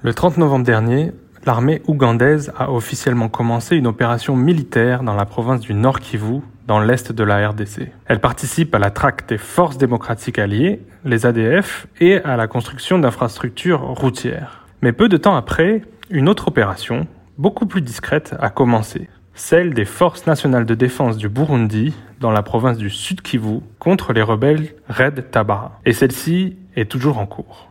Le 30 novembre dernier, l'armée ougandaise a officiellement commencé une opération militaire dans la province du Nord Kivu, dans l'est de la RDC. Elle participe à la traque des forces démocratiques alliées, les ADF, et à la construction d'infrastructures routières. Mais peu de temps après, une autre opération, beaucoup plus discrète, a commencé. Celle des forces nationales de défense du Burundi dans la province du Sud Kivu contre les rebelles Red Tabara. Et celle-ci est toujours en cours.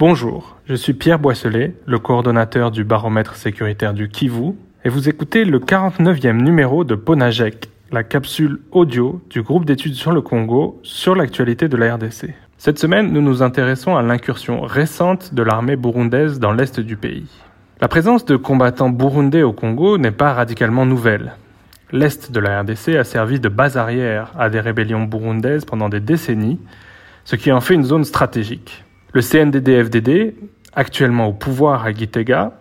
Bonjour, je suis Pierre Boisselet, le coordonnateur du baromètre sécuritaire du Kivu, et vous écoutez le 49e numéro de Ponajek, la capsule audio du groupe d'études sur le Congo sur l'actualité de la RDC. Cette semaine, nous nous intéressons à l'incursion récente de l'armée burundaise dans l'est du pays. La présence de combattants burundais au Congo n'est pas radicalement nouvelle. L'est de la RDC a servi de base arrière à des rébellions burundaises pendant des décennies, ce qui en fait une zone stratégique. Le CNDD-FDD, actuellement au pouvoir à Gitega,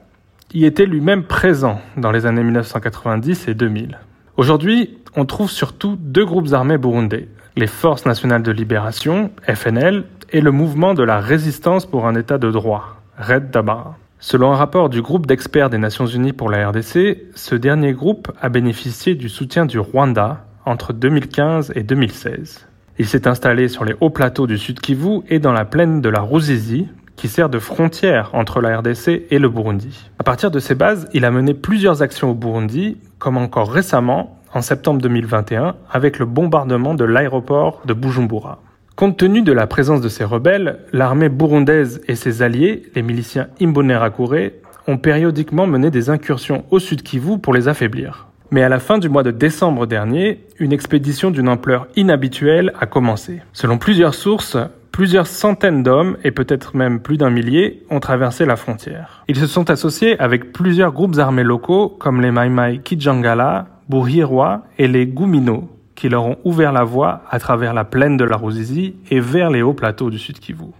y était lui-même présent dans les années 1990 et 2000. Aujourd'hui, on trouve surtout deux groupes armés burundais, les Forces nationales de libération, FNL, et le mouvement de la résistance pour un État de droit, Red Dabara. Selon un rapport du groupe d'experts des Nations Unies pour la RDC, ce dernier groupe a bénéficié du soutien du Rwanda entre 2015 et 2016. Il s'est installé sur les hauts plateaux du Sud Kivu et dans la plaine de la Ruzizi, qui sert de frontière entre la RDC et le Burundi. À partir de ces bases, il a mené plusieurs actions au Burundi, comme encore récemment, en septembre 2021, avec le bombardement de l'aéroport de Bujumbura. Compte tenu de la présence de ces rebelles, l'armée burundaise et ses alliés, les miliciens Imbonerakure, ont périodiquement mené des incursions au sud Kivu pour les affaiblir. Mais à la fin du mois de décembre dernier, une expédition d'une ampleur inhabituelle a commencé. Selon plusieurs sources, Plusieurs centaines d'hommes, et peut-être même plus d'un millier, ont traversé la frontière. Ils se sont associés avec plusieurs groupes armés locaux comme les Maimai Kijangala, Buhirwa et les Gumino, qui leur ont ouvert la voie à travers la plaine de la Ruzizi et vers les hauts plateaux du Sud Kivu.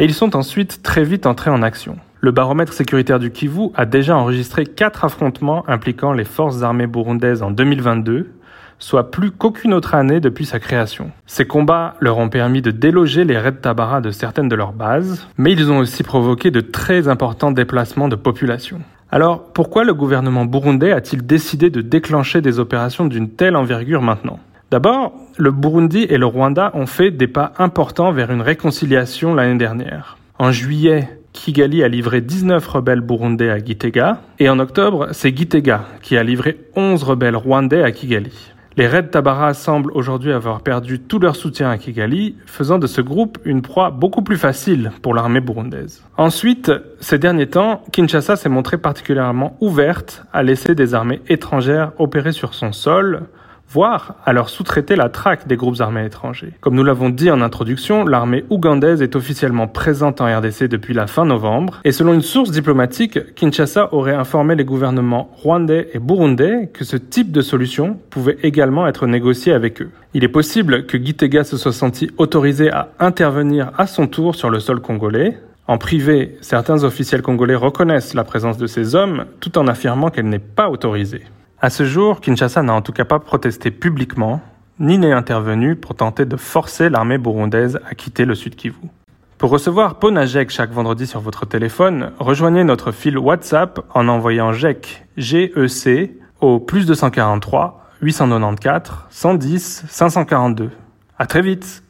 Et ils sont ensuite très vite entrés en action. Le baromètre sécuritaire du Kivu a déjà enregistré quatre affrontements impliquant les forces armées burundaises en 2022, soit plus qu'aucune autre année depuis sa création. Ces combats leur ont permis de déloger les Red Tabara de certaines de leurs bases, mais ils ont aussi provoqué de très importants déplacements de population. Alors, pourquoi le gouvernement burundais a-t-il décidé de déclencher des opérations d'une telle envergure maintenant? D'abord, le Burundi et le Rwanda ont fait des pas importants vers une réconciliation l'année dernière. En juillet, Kigali a livré 19 rebelles burundais à Gitega, et en octobre, c'est Gitega qui a livré 11 rebelles rwandais à Kigali. Les Red Tabara semblent aujourd'hui avoir perdu tout leur soutien à Kigali, faisant de ce groupe une proie beaucoup plus facile pour l'armée burundaise. Ensuite, ces derniers temps, Kinshasa s'est montrée particulièrement ouverte à laisser des armées étrangères opérer sur son sol, voire à leur sous-traiter la traque des groupes armés étrangers. Comme nous l'avons dit en introduction, l'armée ougandaise est officiellement présente en RDC depuis la fin novembre, et selon une source diplomatique, Kinshasa aurait informé les gouvernements rwandais et burundais que ce type de solution pouvait également être négocié avec eux. Il est possible que Gitega se soit senti autorisé à intervenir à son tour sur le sol congolais, en privé, certains officiels congolais reconnaissent la présence de ces hommes tout en affirmant qu'elle n'est pas autorisée. À ce jour, Kinshasa n'a en tout cas pas protesté publiquement, ni n'est intervenu pour tenter de forcer l'armée burundaise à quitter le Sud Kivu. Pour recevoir Ponajek chaque vendredi sur votre téléphone, rejoignez notre fil WhatsApp en envoyant GEC, GEC au plus 243 894 110 542. À très vite!